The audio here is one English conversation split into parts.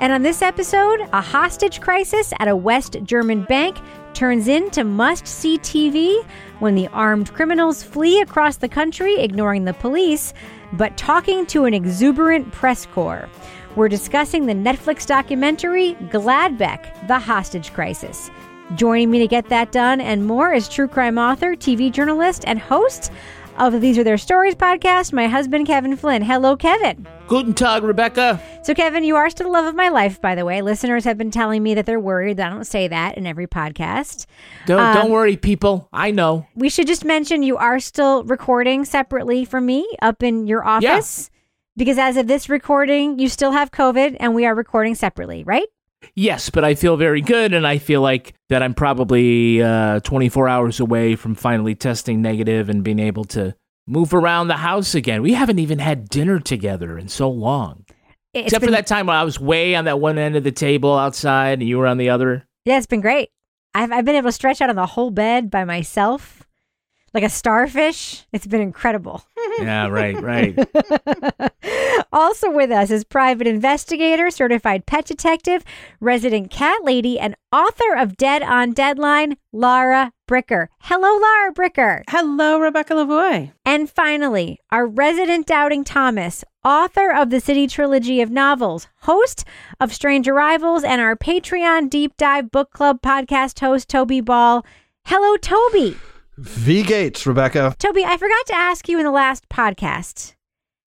And on this episode, a hostage crisis at a West German bank turns into must see TV when the armed criminals flee across the country, ignoring the police, but talking to an exuberant press corps. We're discussing the Netflix documentary Gladbeck, The Hostage Crisis. Joining me to get that done and more is true crime author, TV journalist, and host of the These Are Their Stories podcast, my husband, Kevin Flynn. Hello, Kevin. Guten Tag, Rebecca. So, Kevin, you are still the love of my life, by the way. Listeners have been telling me that they're worried that I don't say that in every podcast. Don't, Um, don't worry, people. I know. We should just mention you are still recording separately from me up in your office. Because as of this recording, you still have COVID and we are recording separately, right? Yes, but I feel very good, and I feel like that I'm probably uh, 24 hours away from finally testing negative and being able to move around the house again. We haven't even had dinner together in so long. It's Except been, for that time when I was way on that one end of the table outside and you were on the other. Yeah, it's been great. I've, I've been able to stretch out on the whole bed by myself like a starfish. It's been incredible. Yeah, right, right. also with us is private investigator, certified pet detective, resident cat lady, and author of Dead on Deadline, Lara Bricker. Hello, Lara Bricker. Hello, Rebecca Lavoie. And finally, our resident doubting Thomas, author of the City Trilogy of novels, host of Strange Arrivals, and our Patreon Deep Dive Book Club podcast host, Toby Ball. Hello, Toby. V Gates, Rebecca. Toby, I forgot to ask you in the last podcast.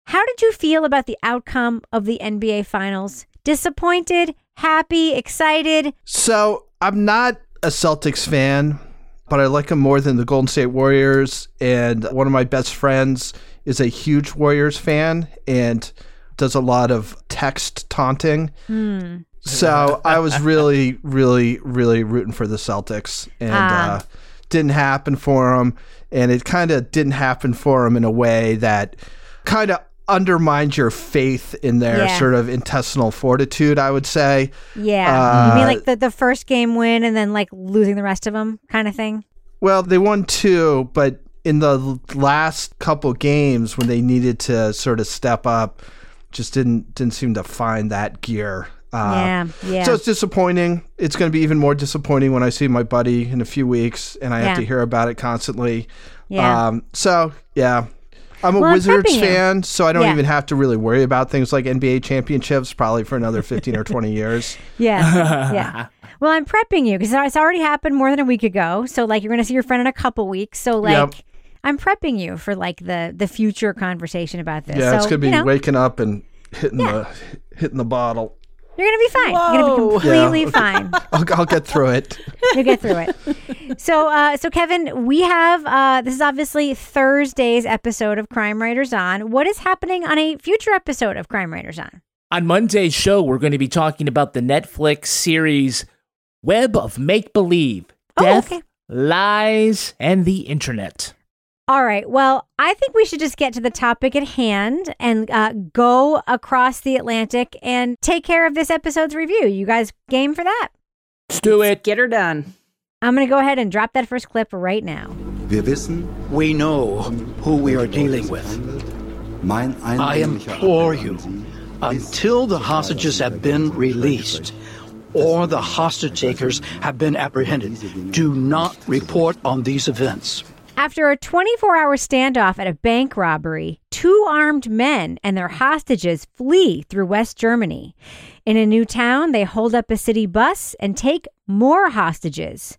How did you feel about the outcome of the NBA Finals? Disappointed, happy, excited? So I'm not a Celtics fan, but I like them more than the Golden State Warriors. And one of my best friends is a huge Warriors fan and does a lot of text taunting. Hmm. So I was really, really, really rooting for the Celtics, and Ah. uh, didn't happen for them. And it kind of didn't happen for them in a way that kind of undermines your faith in their Yeah. sort of intestinal fortitude. I would say. Yeah. you mean Uh, like the, the first game win and then like losing the rest of them kind of thing? Well, they won two, but in the last couple games when they needed to sort of step up, just didn't didn't seem to find that gear. Uh, yeah. Yeah. So it's disappointing. It's going to be even more disappointing when I see my buddy in a few weeks and I have to hear about it constantly. Yeah. Um, so yeah, I'm a Well, I'm Wizards you. fan, so I don't Yeah. even have to really worry about things like NBA championships probably for another 15 or 20 years. yeah. yeah. Well, I'm prepping you because it's already happened more than a week ago. So like you're going to see your friend in a couple weeks. So like Yep. I'm prepping you for like the the future conversation about this. Yeah, so, it's going to be you know, waking up and hitting the hitting the bottle. You're going to be fine. You're going to be completely fine. I'll, I'll get through it. You'll get through it. So, uh, so Kevin, we have uh, this is obviously Thursday's episode of Crime Writers On. What is happening on a future episode of Crime Writers On? On Monday's show, we're going to be talking about the Netflix series Web of Make Believe Oh, Death, okay. Lies, and the Internet. All right. Well, I think we should just get to the topic at hand and uh, go across the Atlantic and take care of this episode's review. You guys game for that? Let's do it. Get her done. I'm going to go ahead and drop that first clip right now. Wir wissen, We know who we are dealing with. mein I implore you, until the hostages have been released or the hostage takers have been apprehended, do not report on these events. After a 24 hour standoff at a bank robbery, two armed men and their hostages flee through West Germany. In a new town, they hold up a city bus and take more hostages.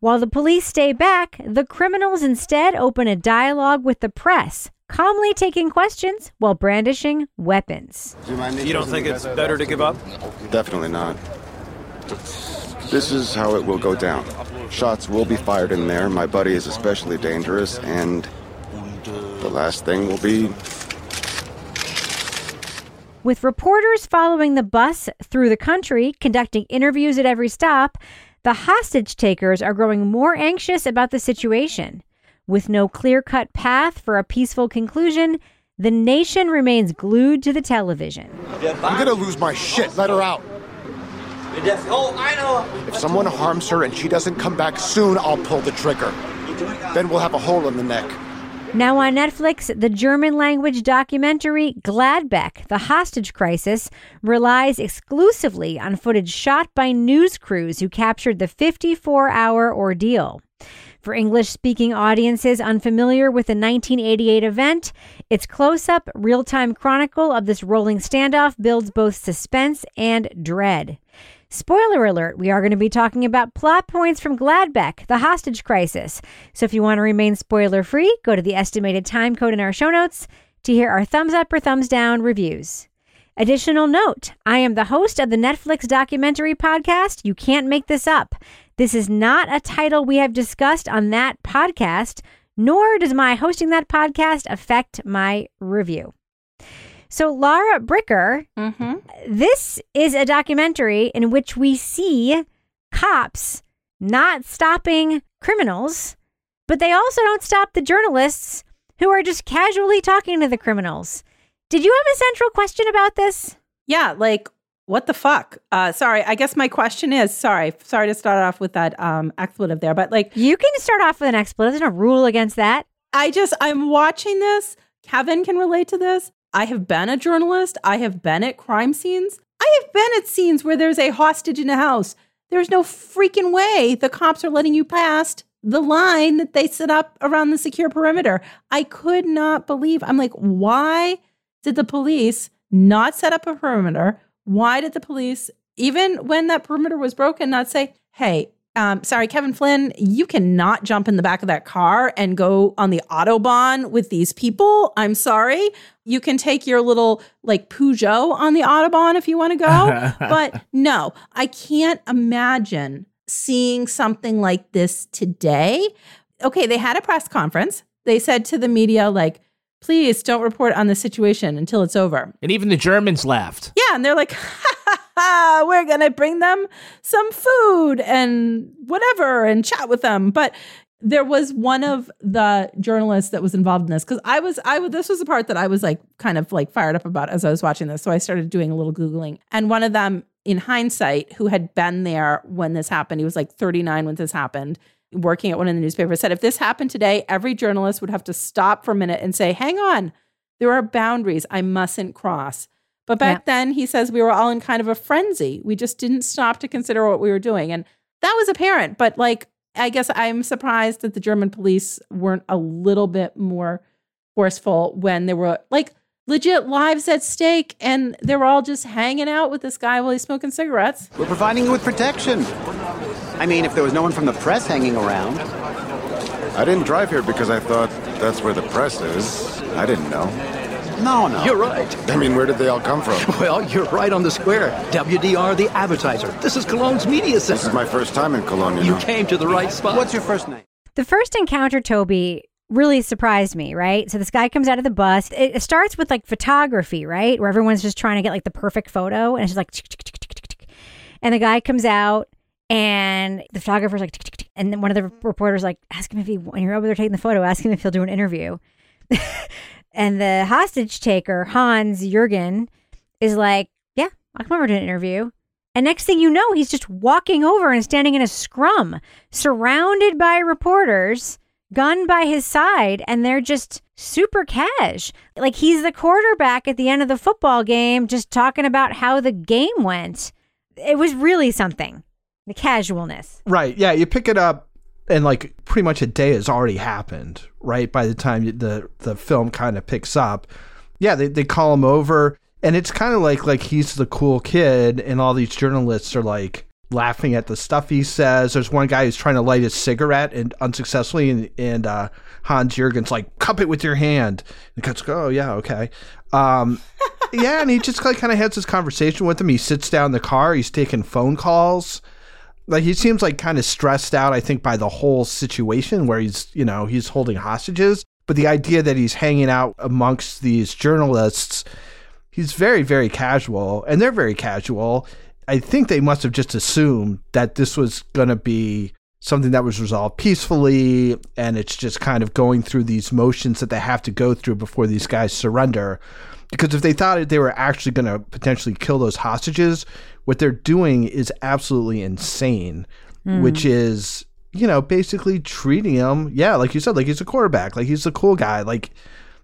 While the police stay back, the criminals instead open a dialogue with the press, calmly taking questions while brandishing weapons. You don't think it's better to give up? Definitely not. This is how it will go down. Shots will be fired in there. My buddy is especially dangerous, and the last thing will be With reporters following the bus through the country, conducting interviews at every stop, the hostage takers are growing more anxious about the situation. With no clear cut path for a peaceful conclusion, the nation remains glued to the television. I'm gonna lose my shit. Let her out. Oh, if someone harms her and she doesn't come back soon, I'll pull the trigger. Then we'll have a hole in the neck. Now on Netflix, the German language documentary Gladbeck, The Hostage Crisis, relies exclusively on footage shot by news crews who captured the 54 hour ordeal. For English speaking audiences unfamiliar with the 1988 event, its close up, real time chronicle of this rolling standoff builds both suspense and dread. Spoiler alert, we are going to be talking about plot points from Gladbeck, the hostage crisis. So if you want to remain spoiler free, go to the estimated time code in our show notes to hear our thumbs up or thumbs down reviews. Additional note I am the host of the Netflix documentary podcast, You Can't Make This Up. This is not a title we have discussed on that podcast, nor does my hosting that podcast affect my review. So, Lara Bricker, this is a documentary in which we see cops not stopping criminals, but they also don't stop the journalists who are just casually talking to the criminals. Did you have a central question about this? Yeah, like what the fuck? Uh, sorry, I guess my question is sorry, sorry to start off with that um, expletive there, but like You can start off with an expletive. There's no rule against that. I just I'm watching this. Kevin can relate to this. I have been a journalist. I have been at crime scenes. I have been at scenes where there's a hostage in a house. There's no freaking way the cops are letting you past the line that they set up around the secure perimeter. I could not believe. I'm like, why did the police not set up a perimeter? Why did the police, even when that perimeter was broken, not say, hey, um, sorry, Kevin Flynn, you cannot jump in the back of that car and go on the Autobahn with these people. I'm sorry. You can take your little like Peugeot on the Autobahn if you want to go. but no, I can't imagine seeing something like this today. Okay, they had a press conference. They said to the media, like, please don't report on the situation until it's over. And even the Germans laughed. Yeah, and they're like, we're going to bring them some food and whatever and chat with them. But there was one of the journalists that was involved in this because I was, I this was the part that I was like kind of like fired up about as I was watching this. So I started doing a little Googling. And one of them, in hindsight, who had been there when this happened, he was like 39 when this happened, working at one of the newspapers, said if this happened today, every journalist would have to stop for a minute and say, hang on, there are boundaries I mustn't cross. But back yeah. then, he says we were all in kind of a frenzy. We just didn't stop to consider what we were doing. And that was apparent. But like, I guess I'm surprised that the German police weren't a little bit more forceful when there were like legit lives at stake and they were all just hanging out with this guy while he's smoking cigarettes. We're providing you with protection. I mean, if there was no one from the press hanging around. I didn't drive here because I thought that's where the press is. I didn't know. No, no. You're right. I mean, where did they all come from? Well, you're right on the square. WDR, the advertiser. This is Cologne's media center. This is my first time in Cologne. You, you know? came to the right spot. What's your first name? The first encounter, Toby, really surprised me, right? So this guy comes out of the bus. It, it starts with like photography, right? Where everyone's just trying to get like the perfect photo. And it's just like, and the guy comes out And the photographer's like, tick, tick, tick. and then one of the reporters like, ask him if he, when you're over there taking the photo, ask him if he'll do an interview. and the hostage taker, Hans Jurgen, is like, yeah, I'll come over to an interview. And next thing you know, he's just walking over and standing in a scrum, surrounded by reporters, gun by his side, and they're just super cash. Like he's the quarterback at the end of the football game, just talking about how the game went. It was really something. The casualness. Right. Yeah. You pick it up, and like pretty much a day has already happened. Right. By the time the the film kind of picks up, yeah, they they call him over, and it's kind of like like he's the cool kid, and all these journalists are like laughing at the stuff he says. There's one guy who's trying to light a cigarette and unsuccessfully, and, and uh, Hans Jurgen's like, "Cup it with your hand." And Cuts go, "Oh yeah, okay." Um, yeah, and he just like kind of has this conversation with him. He sits down in the car. He's taking phone calls. Like he seems like kind of stressed out. I think by the whole situation where he's you know he's holding hostages. But the idea that he's hanging out amongst these journalists, he's very very casual, and they're very casual. I think they must have just assumed that this was going to be something that was resolved peacefully and it's just kind of going through these motions that they have to go through before these guys surrender because if they thought they were actually going to potentially kill those hostages what they're doing is absolutely insane Mm. which is you know basically treating him yeah like you said like he's a quarterback like he's a cool guy like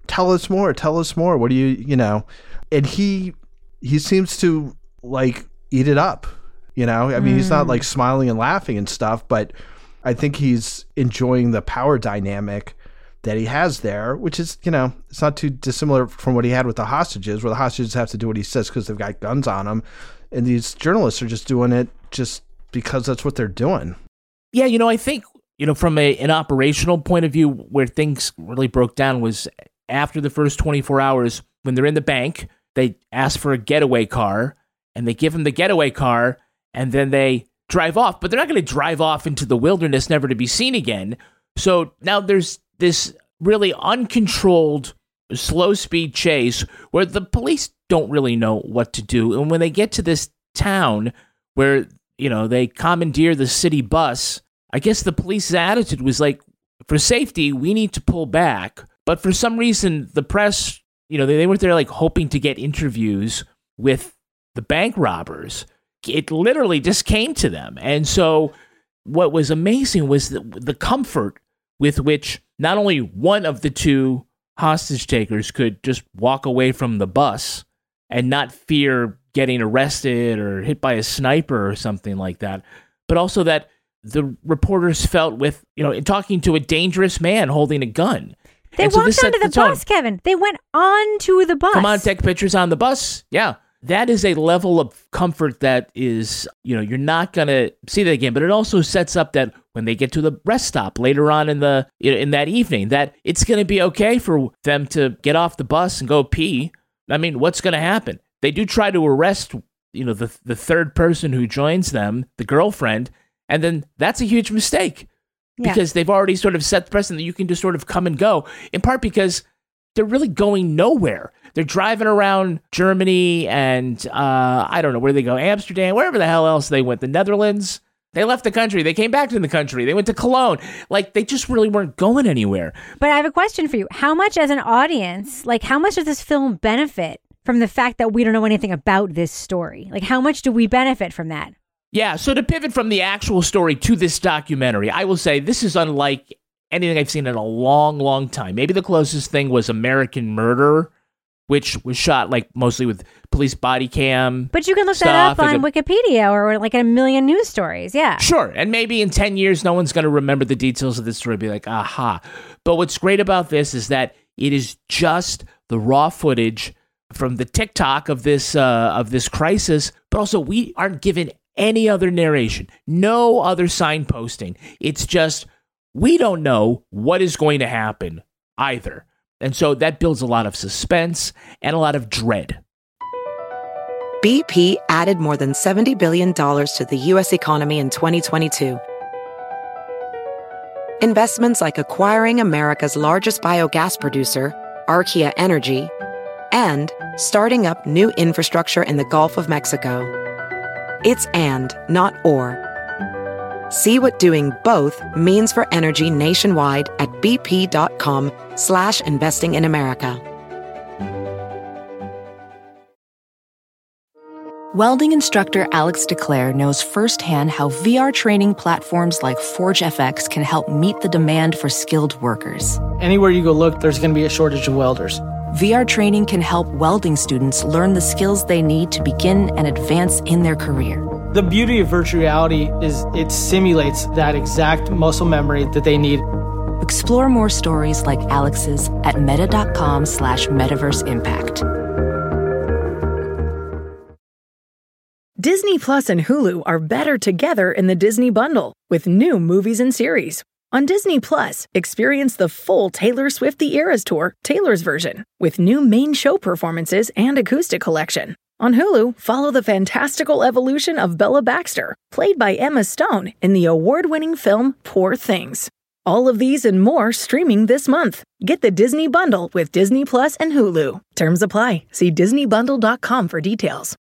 tell us more tell us more what do you you know and he he seems to like eat it up you know i mean he's not Mm. like smiling and laughing and stuff but i think he's enjoying the power dynamic that he has there which is you know it's not too dissimilar from what he had with the hostages where the hostages have to do what he says because they've got guns on them and these journalists are just doing it just because that's what they're doing Yeah, you know, I think you know from a an operational point of view, where things really broke down was after the first 24 hours when they're in the bank, they ask for a getaway car and they give them the getaway car and then they drive off, but they're not going to drive off into the wilderness never to be seen again. So now there's this really uncontrolled slow speed chase where the police don't really know what to do. And when they get to this town where, you know, they commandeer the city bus, I guess the police's attitude was like, for safety, we need to pull back. But for some reason, the press, you know, they, they were there like hoping to get interviews with the bank robbers. It literally just came to them. And so what was amazing was the, the comfort with which not only one of the two hostage takers could just walk away from the bus and not fear getting arrested or hit by a sniper or something like that, but also that the reporters felt with, you know, in talking to a dangerous man holding a gun. They And walked set onto the, tone. bus, Kevin. They went onto the bus. Come on, take pictures on the bus. Yeah. That is a level of comfort that is, you know, you're not going to see that again. But it also sets up that when they get to the rest stop later on in the in that evening, that it's going to be okay for them to get off the bus and go pee. I mean, what's going to happen? They do try to arrest, you know, the the third person who joins them, the girlfriend, and then that's a huge mistake Yeah. because they've already sort of set the precedent that you can just sort of come and go. In part because they're really going nowhere. They're driving around Germany and uh, I don't know where they go, Amsterdam, wherever the hell else they went, the Netherlands. They left the country. They came back to the country. They went to Cologne. Like they just really weren't going anywhere. But I have a question for you. How much, as an audience, like how much does this film benefit from the fact that we don't know anything about this story? Like, how much do we benefit from that? Yeah, so to pivot from the actual story to this documentary, I will say this is unlike anything I've seen in a long, long time. Maybe the closest thing was American Murder, which was shot like mostly with police body cam. But you can look that up on the- Wikipedia or like a million news stories. Yeah. Sure. And maybe in 10 years, no one's going to remember the details of this story, be like, aha. But what's great about this is that it is just the raw footage from the TikTok of this uh, of this crisis, but also we aren't given any other narration, no other signposting. It's just we don't know what is going to happen either. And so that builds a lot of suspense and a lot of dread. BP added more than $70 billion to the U.S. economy in 2022. Investments like acquiring America's largest biogas producer, Archaea Energy, and starting up new infrastructure in the Gulf of Mexico. It's and, not or. See what doing both means for energy nationwide at bp.com slash investing in America. Welding instructor Alex DeClaire knows firsthand how VR training platforms like ForgeFX can help meet the demand for skilled workers. Anywhere you go look, there's going to be a shortage of welders. VR training can help welding students learn the skills they need to begin and advance in their career. The beauty of virtual reality is it simulates that exact muscle memory that they need. Explore more stories like Alex's at meta.com slash metaverse impact. Disney Plus and Hulu are better together in the Disney bundle with new movies and series. On Disney Plus, experience the full Taylor Swift The Eras Tour, Taylor's version, with new main show performances and acoustic collection. On Hulu, follow the fantastical evolution of Bella Baxter, played by Emma Stone in the award winning film Poor Things. All of these and more streaming this month. Get the Disney Bundle with Disney Plus and Hulu. Terms apply. See DisneyBundle.com for details.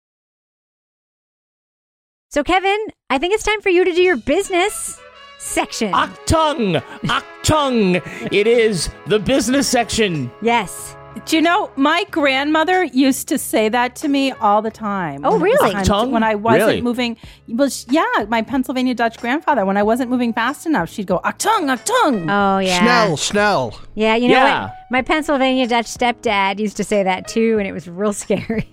So, Kevin, I think it's time for you to do your business section. Achtung! Achtung! it is the business section. Yes. Do you know my grandmother used to say that to me all the time? Oh, really? When, when I wasn't Really? moving, well, sh- yeah, my Pennsylvania Dutch grandfather. When I wasn't moving fast enough, she'd go "achtung, achtung." Oh, yeah. Schnell, Schnell. Yeah, you know Yeah. what? My Pennsylvania Dutch stepdad used to say that too, and it was real scary.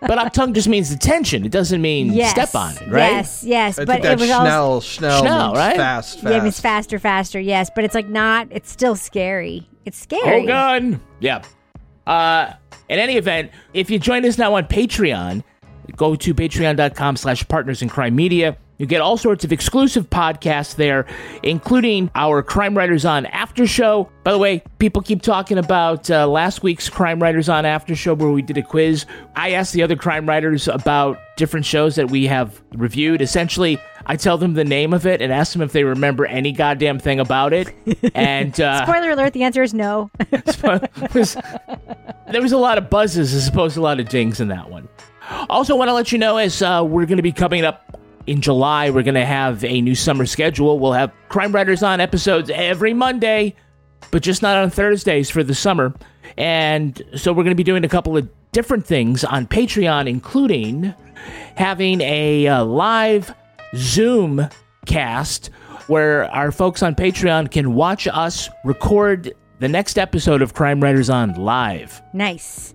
But Achtung just means attention. It doesn't mean yes. step on it, right? Yes, yes. I but think that's it was Schnell. also. Schnell, Schnell, means right? fast, fast. Yeah, it means faster, faster, yes. But it's like not, it's still scary. It's scary. Oh on. Yeah. Uh, in any event, if you join us now on Patreon, go to patreon.com slash partners in crime media. You get all sorts of exclusive podcasts there, including our Crime Writers on After Show. By the way, people keep talking about uh, last week's Crime Writers on After Show where we did a quiz. I asked the other crime writers about different shows that we have reviewed. Essentially, I tell them the name of it and ask them if they remember any goddamn thing about it. And uh, Spoiler alert, the answer is no. was- there was a lot of buzzes as opposed to a lot of dings in that one. Also, want to let you know as uh, we're going to be coming up in July, we're going to have a new summer schedule. We'll have Crime Writers on episodes every Monday, but just not on Thursdays for the summer. And so we're going to be doing a couple of different things on Patreon, including having a uh, live Zoom cast where our folks on Patreon can watch us record the next episode of Crime Writers on live. nice.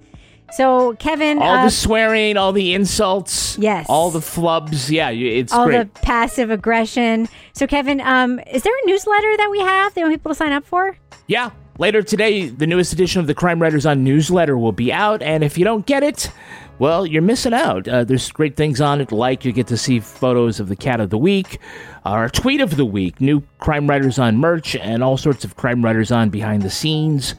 So, Kevin, All uh, the swearing, all the insults, Yes. all the flubs. Yeah, it's all great. the passive aggression. So, Kevin, um, is there a newsletter that we have that you want people to sign up for? Yeah. Later today, the newest edition of the Crime Writers on newsletter will be out, and if you don't get it, well, you're missing out. Uh, there's great things on it, like you get to see photos of the cat of the week, our tweet of the week, new Crime Writers on merch, and all sorts of Crime Writers on behind the scenes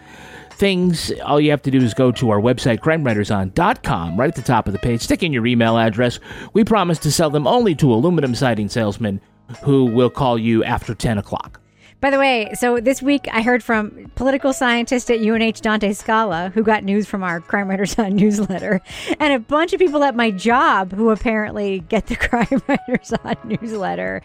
things. All you have to do is go to our website, crimewriterson.com, right at the top of the page, stick in your email address. We promise to sell them only to aluminum siding salesmen who will call you after 10 o'clock. By the way, so this week I heard from political scientist at UNH Dante Scala, who got news from our Crime Writers on newsletter, and a bunch of people at my job who apparently get the Crime Writers on newsletter.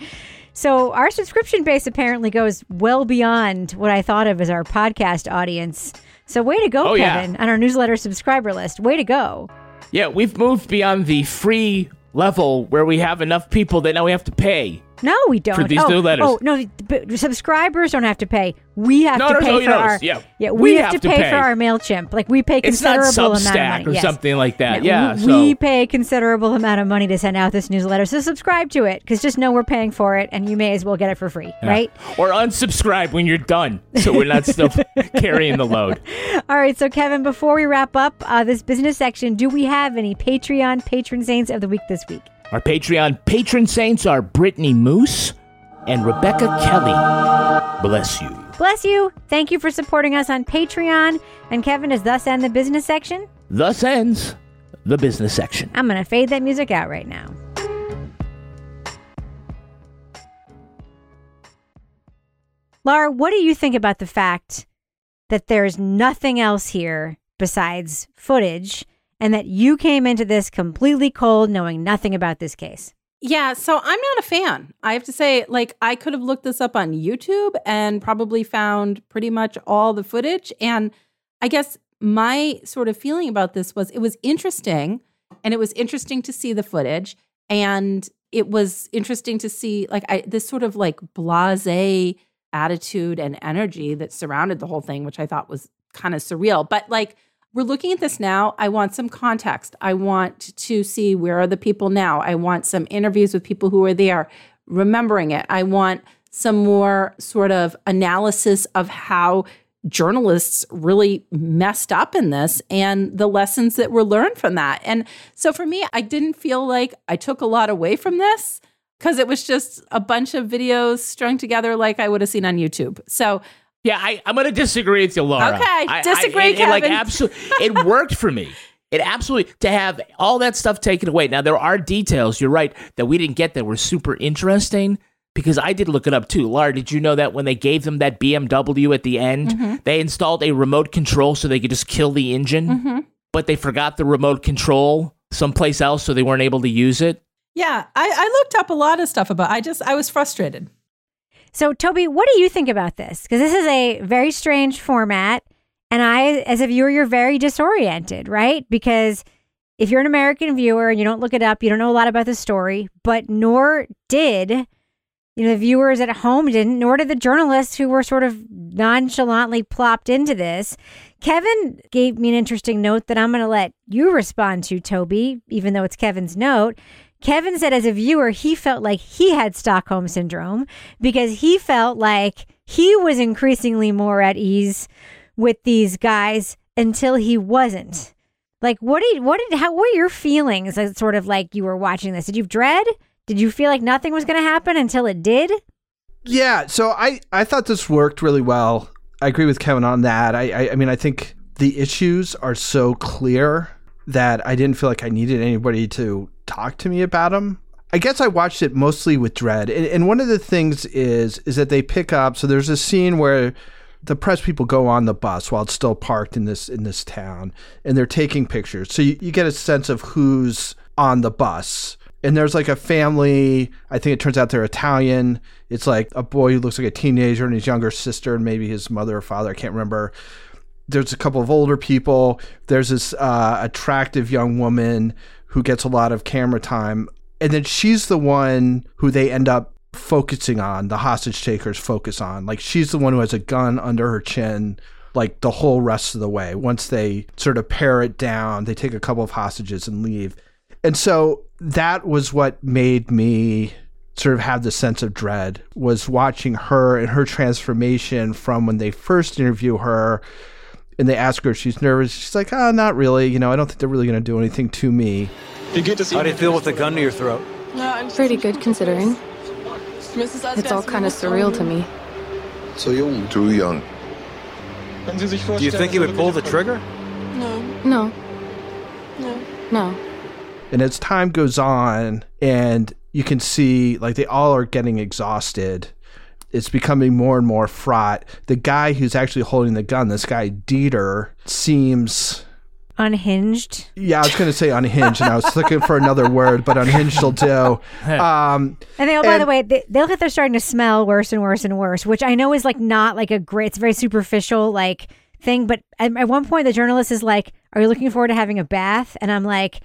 So our subscription base apparently goes well beyond what I thought of as our podcast audience. So way to go, Oh, yeah. Kevin, on our newsletter subscriber list. Way to go. Yeah, we've moved beyond the free level where we have enough people that now we have to pay. No, we don't. For these oh, new letters. Oh no, but subscribers don't have to pay. We have No, to no, pay no, for no, our. yeah. we, We have, have to to pay, pay. for our Mailchimp. Like we pay It's not considerable amount of Substack money or Yes. something like that. we- Yeah, we so pay considerable amount of money to send out this newsletter. So subscribe to it because just know we're paying for it, and you may as well get it for free, Yeah. right? Or unsubscribe when you're done, so we're not still carrying the load. All right. So Kevin, before we wrap up uh, this business section, do we have any Patreon patron saints of the week this week? Our Patreon patron saints are Brittany Moose and Rebecca Kelly. Bless you. Bless you. Thank you for supporting us on Patreon. And Kevin, does thus end the business section? Thus ends the business section. I'm going to fade that music out right now. Lara, what do you think about the fact that there's nothing else here besides footage and that you came into this completely cold knowing nothing about this case? Yeah, so I'm not a fan. I have to say, like, I could have looked this up on YouTube and probably found pretty much all the footage. And I guess my sort of feeling about this was it was interesting and it was interesting to see the footage. And it was interesting to see, like, I, this sort of like blase attitude and energy that surrounded the whole thing, which I thought was kind of surreal. But like, we're looking at this now. I want some context. I want to see where are the people now. I want some interviews with people who are there, remembering it. I want some more sort of analysis of how journalists really messed up in this and the lessons that were learned from that. And so for me, I didn't feel like I took a lot away from this because it was just a bunch of videos strung together like I would have seen on YouTube. So yeah, I, I'm going to disagree with you, Lara. Okay, I- disagree, I, it, it, like absolutely, it worked for me. It absolutely to have all that stuff taken away. Now there are details. You're right that we didn't get that were super interesting because I did look it up too. Lara, did you know that when they gave them that BMW at the end, Mhm. they installed a remote control so they could just kill the engine, Mhm. but they forgot the remote control someplace else, so they weren't able to use it. Yeah, I, I looked up a lot of stuff about. I just I was frustrated. So, Toby, what do you think about this? Because this is a very strange format. And I, as a viewer, you're very disoriented, right? Because if you're an American viewer and you don't look it up, you don't know a lot about the story, but nor did, you know, the viewers at home didn't, nor did the journalists who were sort of nonchalantly plopped into this. Kevin gave me an interesting note that I'm going to let you respond to, Toby, even though it's Kevin's note. Kevin said, as a viewer, he felt like he had Stockholm syndrome because he felt like he was increasingly more at ease with these guys until he wasn't. Like, what did, what did, how were your feelings as sort of like you were watching this? Did you dread? Did you feel like nothing was going to happen until it did? Yeah, so I I thought this worked really well. I agree with Kevin on that. I I, I mean I think the issues are so clear that I didn't feel like I needed anybody to talk to me about them. I guess I watched it mostly with dread, and, and one of the things is is that they pick up. So there's a scene where the press people go on the bus while it's still parked in this in this town, and they're taking pictures. So you, you get a sense of who's on the bus and there's like a family. I think it turns out they're Italian. It's like a boy who looks like a teenager and his younger sister and maybe his mother or father. I can't remember. There's a couple of older people. There's this uh, attractive young woman who gets a lot of camera time, and then she's the one who they end up focusing on. The hostage takers focus on. Like she's the one who has a gun under her chin. Like the whole rest of the way. Once they sort of pare it down, they take a couple of hostages and leave. And so that was what made me sort of have the sense of dread was watching her and her transformation from when they first interview her and they ask her if she's nervous. She's like, oh, not really. You know, I don't think they're really going to do anything to me. How do you feel with the gun to your throat? no Pretty good considering. It's all kind of surreal to me. So young. Too young. Do you think he would pull the trigger? No. No. No. No. And as time goes on and you can see like they all are getting exhausted, it's becoming more and more fraught. The guy who's actually holding the gun, this guy Dieter, seems Unhinged. yeah, I was going to say unhinged, and I was looking for another word, but unhinged will do. Um, And they, oh, by And- the way, they, they look like they're starting to smell worse and worse and worse, which I know is like not like a great, it's very superficial like thing. But at, at one point, the journalist is like, Are you looking forward to having a bath? And I'm like,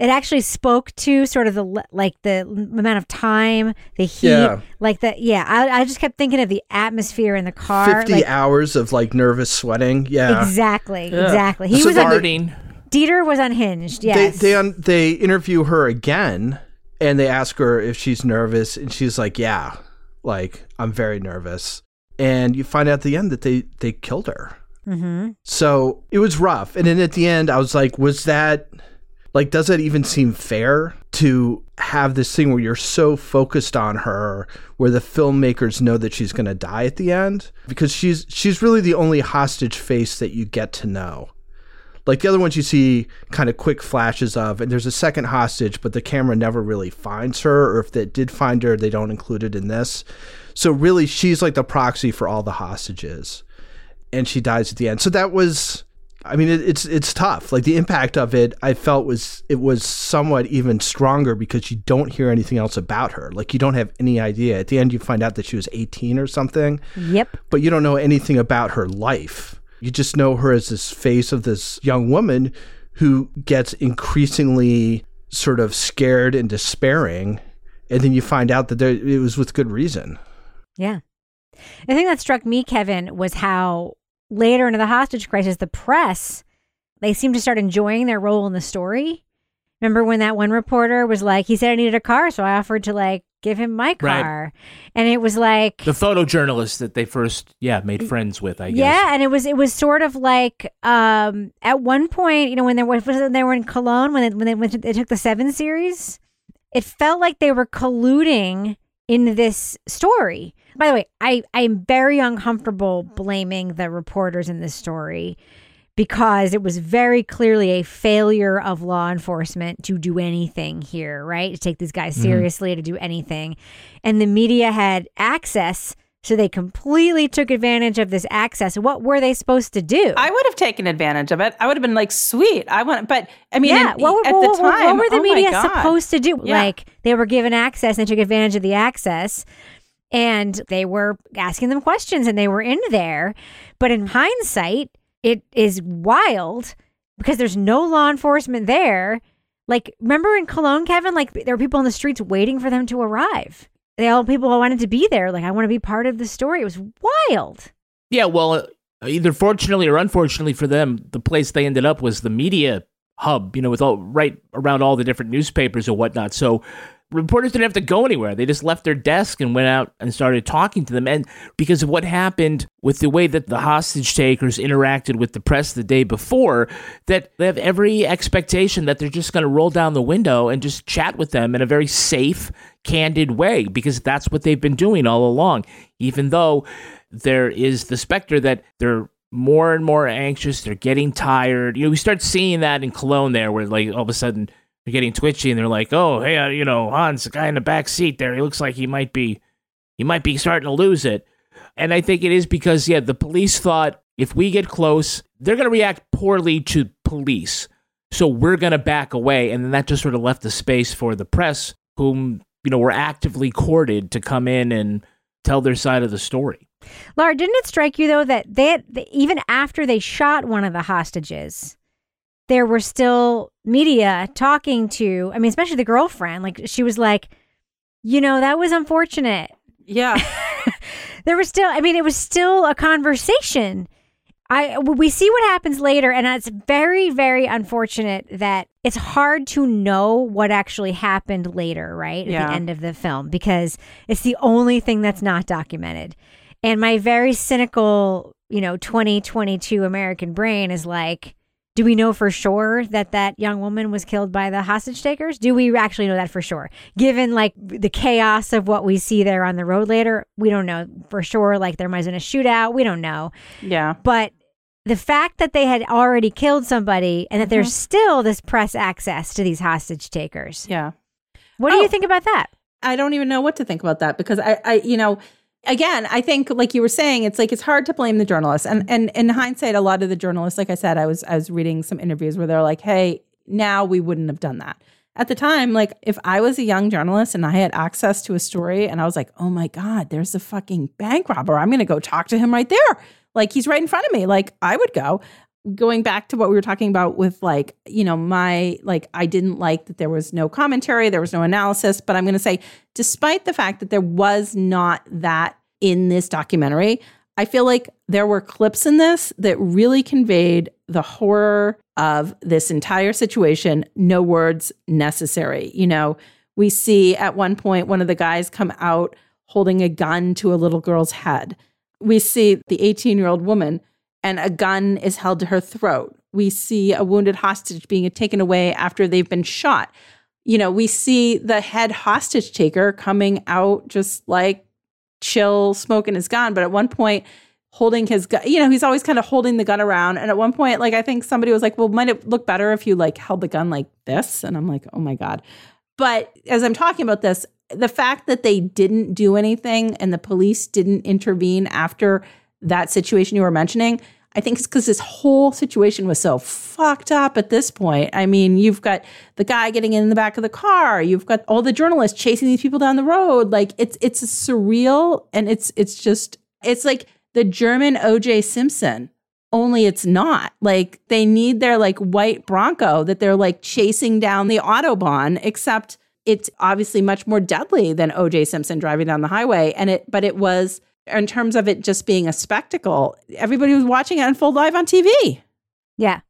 it actually spoke to sort of the like the amount of time, the heat, Yeah. like the yeah. I, I just kept thinking of the atmosphere in the car. 50 like, hours of like nervous sweating. Yeah. Exactly, Yeah. exactly. He So was then they- un- Dieter was unhinged. Yes, They they un- they interview her again and they ask her if she's nervous and she's like, "Yeah, like I'm very nervous." And you find out at the end that they they killed her. mm-hmm. So it was rough. And then at the end, I was like, was that like, does that even seem fair to have this thing where you're so focused on her, where the filmmakers know that she's going to die at the end? Because she's she's really the only hostage face that you get to know. Like the other ones you see kind of quick flashes of, and there's a second hostage, but the camera never really finds her, or if they did find her, they don't include it in this. So really, she's like the proxy for all the hostages and she dies at the end. So that was I mean, it, it's it's tough. Like the impact of it, I felt was it was somewhat even stronger because you don't hear anything else about her. Like you don't have any idea. At the end, you find out that she was 18 or something. Yep. But you don't know anything about her life. You just know her as this face of this young woman who gets increasingly sort of scared and despairing, and then you find out that there, it was with good reason. Yeah. The thing that struck me, Kevin, was how later into the hostage crisis, the press, they seemed to start enjoying their role in the story. Remember when that one reporter was like, he said I needed a car, so I offered to like give him my Right. car. And it was like The photojournalist that they first, yeah, made friends with, I guess. Yeah, and it was it was sort of like um at one point, you know, when they were when they were in Cologne when they, when they went to, they took the Seven series, it felt like they were colluding in this story. By the way, I I am very uncomfortable blaming the reporters in this story because it was very clearly a failure of law enforcement to do anything here, right? To take these guys Mhm. seriously, to do anything. And the media had access, so they completely took advantage of this access. What were they supposed to do? I would have taken advantage of it. I would have been like, sweet. I want, but I mean, yeah, in- what, were- at what, the what- time, what were the oh media supposed to do? Yeah. Like they were given access and they took advantage of the access and they were asking them questions and they were in there. But in hindsight, it is wild because there's no law enforcement there. Like, remember in Cologne, Kevin? Like, there were people on the streets waiting for them to arrive. They all people wanted to be there. Like, I want to be part of the story. It was wild. Yeah, well, uh, either fortunately or unfortunately for them, the place they ended up was the media hub, you know, with all right around all the different newspapers and whatnot. So reporters didn't have to go anywhere. They just left their desk and went out and started talking to them. And because of what happened with the way that the hostage takers interacted with the press the day before, that they have every expectation that they're just going to roll down the window and just chat with them in a very safe, candid way, because that's what they've been doing all along. Even though there is the specter that they're more and more anxious, they're getting tired. You know, we start seeing that in Cologne there, where like all of a sudden they're getting twitchy and they're like, "Oh, hey, uh, you know, Hans, the guy in the back seat there, he looks like he might be, he might be starting to lose it." And I think it is because yeah, the police thought if we get close, they're going to react poorly to police, so we're going to back away, and then that just sort of left the space for the press, whom you know were actively courted to come in and tell their side of the story. Lara, didn't it strike you though that they had, even after they shot one of the hostages, there were still media talking to, I mean, especially the girlfriend. Like she was like, you know, that was unfortunate. Yeah. there was still, I mean, it was still a conversation. I we see what happens later, and it's very, very unfortunate that it's hard to know what actually happened later, right? At Yeah. the end of the film, because it's the only thing that's not documented. And my very cynical, you know, 2022 American brain is like, do we know for sure that that young woman was killed by the hostage takers? Do we actually know that for sure? Given like the chaos of what we see there on the road later, we don't know for sure. Like there might have been a shootout. We don't know. Yeah. But the fact that they had already killed somebody and that Mhm. there's still this press access to these hostage takers. Yeah. What do you think about that? I don't even know what to think about that because I, I, you know, again, I think like you were saying, it's like it's hard to blame the journalists. And and in hindsight, a lot of the journalists, like I said, I was I was reading some interviews where they're like, "Hey, now we wouldn't have done that." At the time, like if I was a young journalist and I had access to a story and I was like, "Oh my god, there's a fucking bank robber. I'm to go talk to him right there." Like he's right in front of me. Like I would go. Going back to what we were talking about with like, you know, my like I didn't like that there was no commentary, there was no analysis, but I'm going to say despite the fact that there was not that in this documentary, I feel like there were clips in this that really conveyed the horror of this entire situation. No words necessary. You know, we see at one point one of the guys come out holding a gun to a little girl's head. We see the 18 year old woman and a gun is held to her throat. We see a wounded hostage being taken away after they've been shot. You know, we see the head hostage taker coming out just like chill, smoking his gun, but at one point, holding his gun, you know, he's always kind of holding the gun around. And at one point, like, I think somebody was like, well, might it look better if you like held the gun like this? And I'm like, oh my God. But as I'm talking about this, the fact that they didn't do anything and the police didn't intervene after that situation you were mentioning, I think it's because this whole situation was so fucked up at this point. I mean, you've got the guy getting in the back of the car, you've got all the journalists chasing these people down the road. Like it's it's surreal and it's it's just it's like the German OJ Simpson. Only it's not. Like they need their like white Bronco that they're like chasing down the Autobahn, except it's obviously much more deadly than OJ Simpson driving down the highway. And it but it was in terms of it just being a spectacle, everybody was watching it unfold live on TV. Yeah.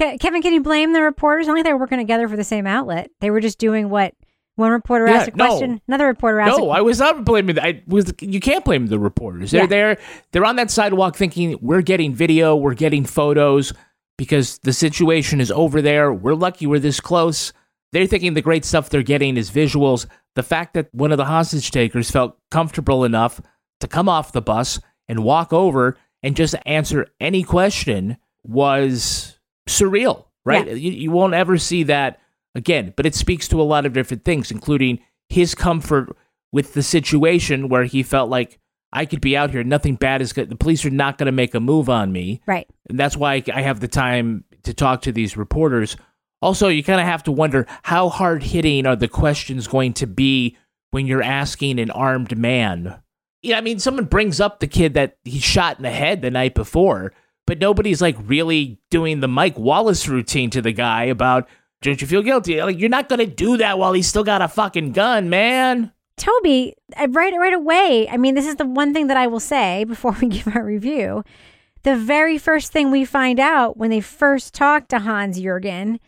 Ke- Kevin, can you blame the reporters? Only they were working together for the same outlet. They were just doing what one reporter Yeah, asked a question, no. another reporter asked. No, a, I was not blaming. The, I was. You can't blame the reporters. They're Yeah. there. They're on that sidewalk thinking we're getting video, we're getting photos because the situation is over there. We're lucky we're this close. They're thinking the great stuff they're getting is visuals. The fact that one of the hostage takers felt comfortable enough to come off the bus and walk over and just answer any question was surreal, right? Yeah. You, you won't ever see that again, but it speaks to a lot of different things, including his comfort with the situation where he felt like I could be out here, nothing bad is good. The police are not going to make a move on me. Right. And that's why I have the time to talk to these reporters. Also, you kind of have to wonder how hard hitting are the questions going to be when you're asking an armed man. Yeah, I mean, someone brings up the kid that he shot in the head the night before, but nobody's like really doing the Mike Wallace routine to the guy about, don't you feel guilty? Like, you're not going to do that while he's still got a fucking gun, man. Toby, uh, right right away. I mean, this is the one thing that I will say before we give our review. The very first thing we find out when they first talk to Hans Jurgen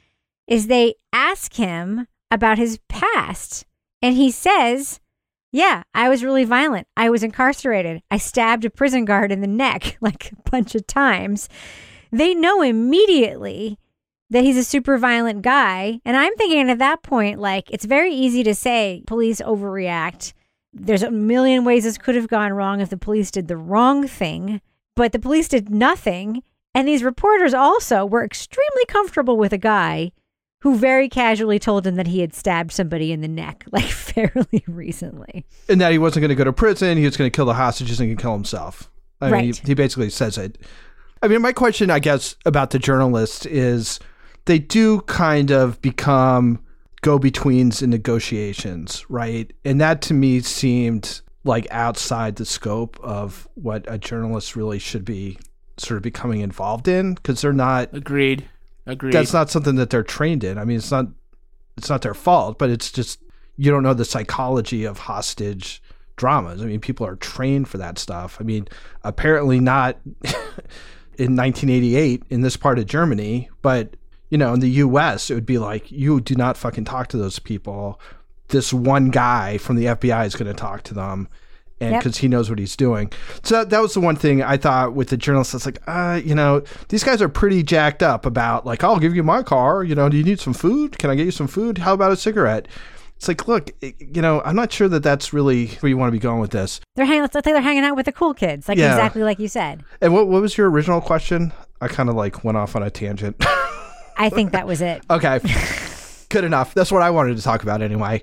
is they ask him about his past, and he says, "Yeah, I was really violent. I was incarcerated. I stabbed a prison guard in the neck like a bunch of times." They know immediately that he's a super violent guy. And I'm thinking at that point, like, it's very easy to say police overreact. There's a million ways this could have gone wrong if the police did the wrong thing, but the police did nothing. And these reporters also were extremely comfortable with a guy who very casually told him that he had stabbed somebody in the neck, like fairly recently. and that he wasn't going to go to prison. He was going to kill the hostages and kill himself. I mean, he, he basically says it. I mean, my question, I guess, about the journalists is they do kind of become go betweens in negotiations, right? And that to me seemed like outside the scope of what a journalist really should be sort of becoming involved in because they're not Agreed. Agreed. that's not something that they're trained in. I mean, it's not it's not their fault, but it's just you don't know the psychology of hostage dramas. I mean, people are trained for that stuff. I mean, apparently not in 1988 in this part of Germany, but you know, in the US, it would be like you do not fucking talk to those people. This one guy from the FBI is going to talk to them and Yep. because he knows what he's doing. So that, that was the one thing I thought with the journalists. It's like, uh, you know, these guys are pretty jacked up about like, I'll give you my car. You know, do you need some food? Can I get you some food? How about a cigarette? It's like, look, it- you know, I'm not sure that that's really where you want to be going with this. They're hanging. Let's say they're hanging out with the cool kids, like Yeah. exactly like you said. And what, what was your original question? I kind of like went off on a tangent. I think that was it. okay, good enough. That's what I wanted to talk about anyway.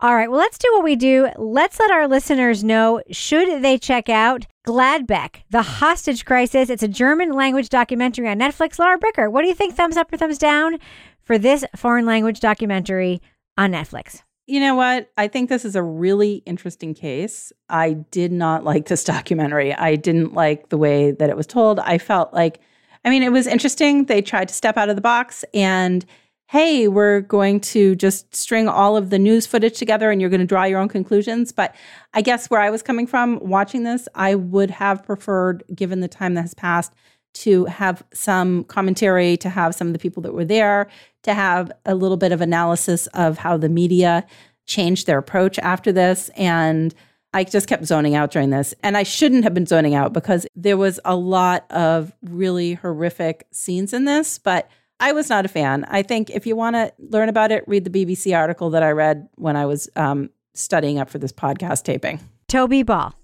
All right, well, let's do what we do. Let's let our listeners know should they check out Gladbeck, The Hostage Crisis. It's a German language documentary on Netflix. Lara Bricker, what do you think? Thumbs up or thumbs down for this foreign language documentary on Netflix? You know what? I think this is a really interesting case. I did not like this documentary. I didn't like the way that it was told. I felt like, I mean, it was interesting. They tried to step out of the box and hey, we're going to just string all of the news footage together and you're going to draw your own conclusions. But I guess where I was coming from watching this, I would have preferred, given the time that has passed, to have some commentary, to have some of the people that were there, to have a little bit of analysis of how the media changed their approach after this. And I just kept zoning out during this. And I shouldn't have been zoning out because there was a lot of really horrific scenes in this. But I was not a fan. I think if you want to learn about it, read the BBC article that I read when I was um, studying up for this podcast taping. Toby Ball.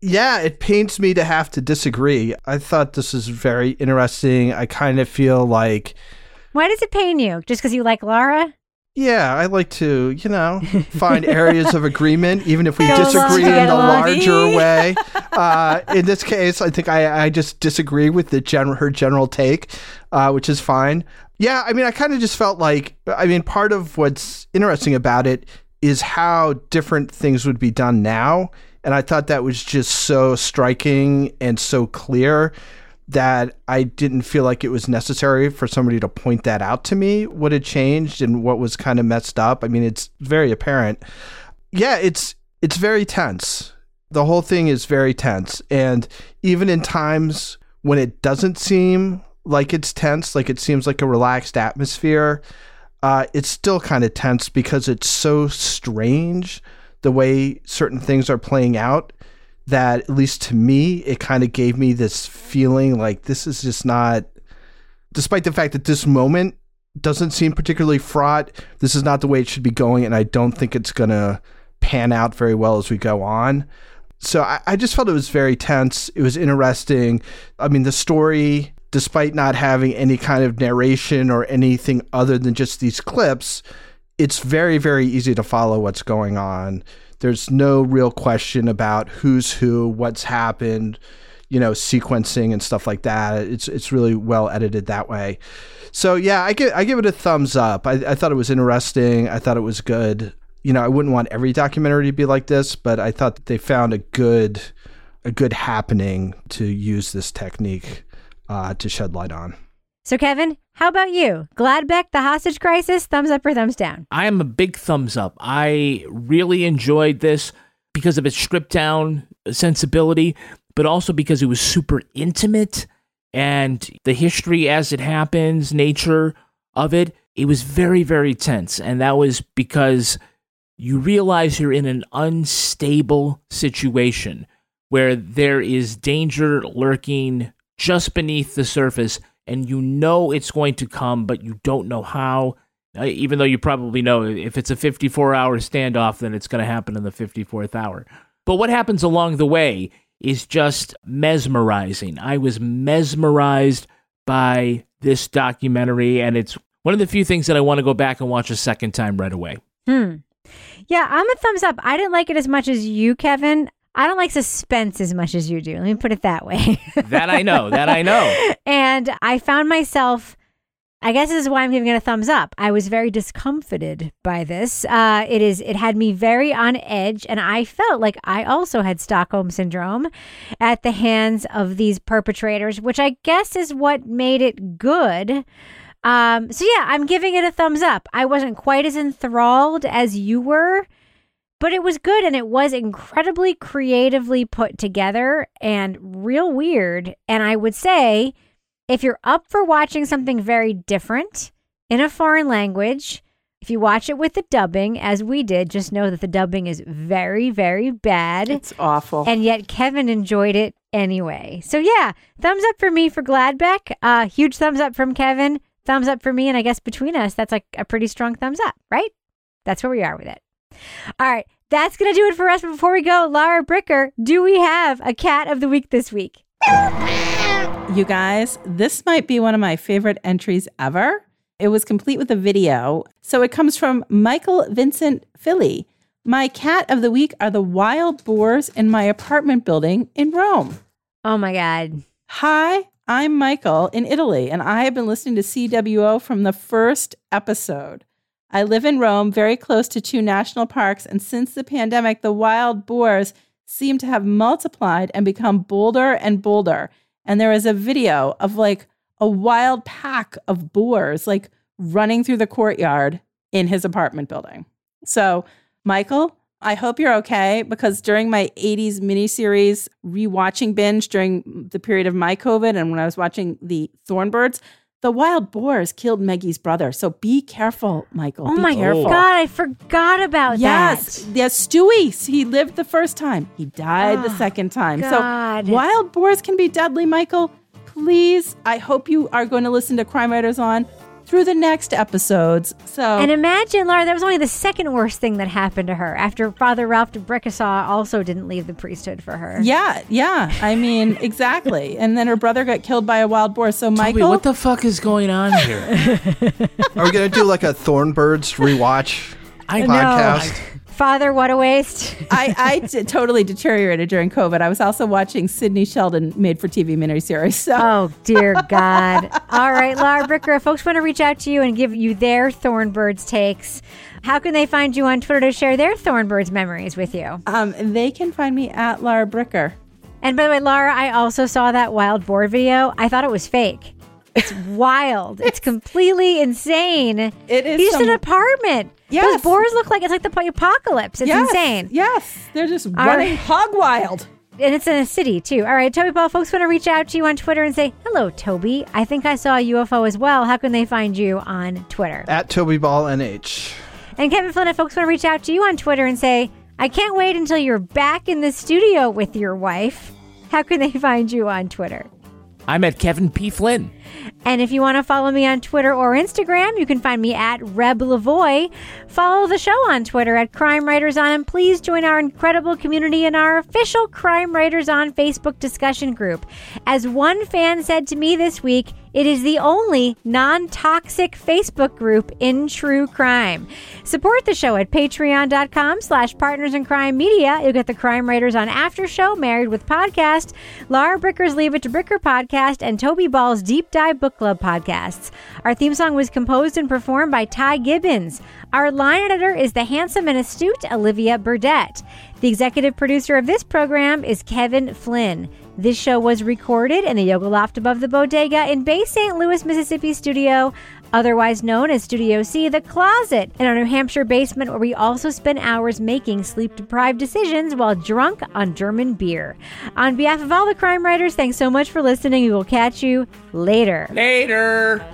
Yeah, it pains me to have to disagree. I thought this is very interesting. I kind of feel like. Why does it pain you? Just because you like Lara? Yeah, I like to, you know, find areas of agreement, even if we Go disagree along, in the larger way. Uh, in this case, I think I, I just disagree with the gen- her general take, uh, which is fine. Yeah, I mean, I kind of just felt like, I mean, part of what's interesting about it is how different things would be done now. And I thought that was just so striking and so clear that I didn't feel like it was necessary for somebody to point that out to me what had changed and what was kind of messed up. I mean, it's very apparent. Yeah, it's it's very tense. The whole thing is very tense and even in times when it doesn't seem like it's tense, like it seems like a relaxed atmosphere, uh, it's still kind of tense because it's so strange the way certain things are playing out that at least to me it kind of gave me this feeling like this is just not despite the fact that this moment doesn't seem particularly fraught this is not the way it should be going and i don't think it's going to pan out very well as we go on. So I, I just felt it was very tense. It was interesting. I mean the story despite not having any kind of narration or anything other than just these clips it's very very easy to follow what's going on there's no real question about who's who what's happened you know sequencing and stuff like that. It's it's really well edited that way. So yeah i give i give it a thumbs up. I, I thought it was interesting. I thought it was good. You know i wouldn't want every documentary to be like this but i thought they found a good a good happening to use this technique uh, to shed light on So, Kevin, how about you? Gladbeck, The Hostage Crisis, thumbs up or thumbs down? I am a big thumbs up. I really enjoyed this because of its stripped down sensibility, but also because it was super intimate and the history as it happens, nature of it. It was very, very tense. And that was because you realize you're in an unstable situation where there is danger lurking just beneath the surface and you know it's going to come, but you don't know how. Uh, even though you probably know if it's a 54 hour standoff, then it's going to happen in the 54th hour. But what happens along the way is just mesmerizing. I was mesmerized by this documentary, and it's one of the few things that I want to go back and watch a second time right away. Hmm. Yeah, I'm a thumbs up. I didn't like it as much as you, Kevin. I don't like suspense as much as you do. Let me put it that way. That I know. That I know. and I found myself. I guess this is why I'm giving it a thumbs up. I was very discomfited by this. Uh, it is. It had me very on edge, and I felt like I also had Stockholm syndrome at the hands of these perpetrators, which I guess is what made it good. Um, so yeah, I'm giving it a thumbs up. I wasn't quite as enthralled as you were, but it was good and it was incredibly creatively put together and real weird. And I would say if you're up for watching something very different in a foreign language, if you watch it with the dubbing, as we did, just know that the dubbing is very, very bad. It's awful. And yet Kevin enjoyed it anyway. So yeah, thumbs up for me for Gladbeck. Uh, huge thumbs up from Kevin. Thumbs up for me. And I guess between us, that's like a pretty strong thumbs up, right? That's where we are with it. All right. That's going to do it for us. But before we go, Lara Bricker, do we have a cat of the week this week? You guys, this might be one of my favorite entries ever. It was complete with a video. So it comes from Michael Vincent Philly. My cat of the week are the wild boars in my apartment building in Rome. Oh my God. Hi, I'm Michael in Italy, and I have been listening to CWO from the first episode. I live in Rome, very close to two national parks, and since the pandemic, the wild boars seem to have multiplied and become bolder and bolder. And there is a video of like a wild pack of boars like running through the courtyard in his apartment building. So, Michael, I hope you're okay because during my 80s miniseries rewatching binge during the period of my COVID and when I was watching the Thorn Birds, the wild boars killed Maggie's brother. So be careful, Michael. Oh be my careful. God, I forgot about Yes, that. yes, Stewie. He lived the first time. He died the Oh, second time. God. So wild boars can be deadly, Michael. Please, I hope you are going to listen to Crime Writers on through the next episodes. So And imagine, Lara, that was only the second worst thing that happened to her after Father Ralph de Bricassart also didn't leave the priesthood for her. yeah, yeah. I mean, exactly. and then her brother got killed by a wild boar. So Toby, Michael, what the fuck is going on here? Are we gonna do like a Thorn Birds rewatch I podcast? Father, what a waste. I, I t- totally deteriorated during COVID. I was also watching Sidney Sheldon made for TV miniseries. So Oh, dear God. All right, Lara Bricker, if folks want to reach out to you and give you their Thorn Birds takes, how can they find you on Twitter to share their Thorn Birds memories with you? um, they can find me at Lara Bricker. And by the way, Lara, I also saw that wild boar video. I thought it was fake. It's wild. It's completely insane. It is He's just some- an apartment. Yes. Those boars look like it's like the apocalypse. It's Yes, insane. Yes, they're just All running right. hog wild. And it's in a city too. All right, Toby Ball, folks want to reach out to you on Twitter and say, Hello, Toby. I think I saw a UFO as well. How can they find you on Twitter? At Toby Ball NH. And Kevin Flynn, if folks want to reach out to you on Twitter and say, I can't wait until you're back in the studio with your wife. How can they find you on Twitter? I'm at Kevin P. Flynn. And if you want to follow me on Twitter or Instagram, you can find me at Reb Lavoie. Follow the show on Twitter at Crime Writers On, and please join our incredible community in our official Crime Writers On Facebook discussion group. As one fan said to me this week, it is the only non-toxic Facebook group in true crime. Support the show at patreon.com slash partners in crime media. You'll get the Crime Writers on After Show, Married with Podcast, Lara Bricker's Leave It to Bricker podcast, and Toby Ball's Deep Dive Book Club podcasts. Our theme song was composed and performed by Ty Gibbons. Our line editor is the handsome and astute Olivia Burdett. The executive producer of this program is Kevin Flynn. This show was recorded in the Yoga Loft above the Bodega in Bay St. Louis, Mississippi studio, otherwise known as Studio C, the closet in our New Hampshire basement, where we also spend hours making sleep deprived decisions while drunk on German beer. On behalf of all the crime writers, thanks so much for listening. We will catch you later. Later.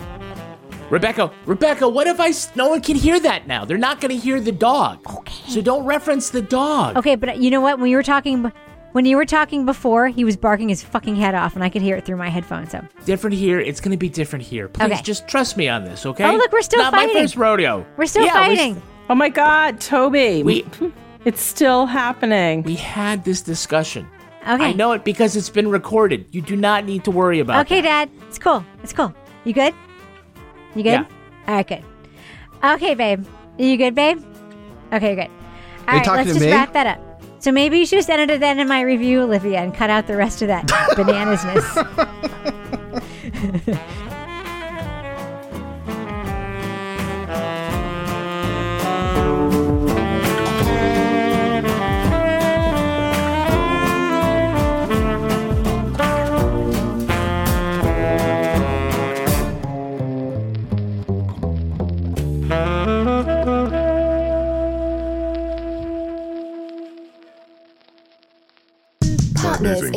Rebecca, Rebecca, what if I? s- No one can hear that now. They're not going to hear the dog. Okay. So don't reference the dog. Okay, but you know what? When you were talking, when you were talking before, he was barking his fucking head off, and I could hear it through my headphones. So Different here. It's going to be different here. Please Okay. just trust me on this, okay? Oh, look, we're still not fighting. my first rodeo. we're still Yeah, we're fighting. Oh my God, Toby. We- it's still happening. we had this discussion. okay. I know it because it's been recorded. You do not need to worry about it. Okay, that. Dad. It's cool. It's cool. You good? You good? Yeah. All right, good. Okay, babe. You good, babe? Okay, you're good. All Are you right, talking let's to just me? wrap that up. So maybe you should just ended it then in my review, Olivia, and cut out the rest of that bananasness.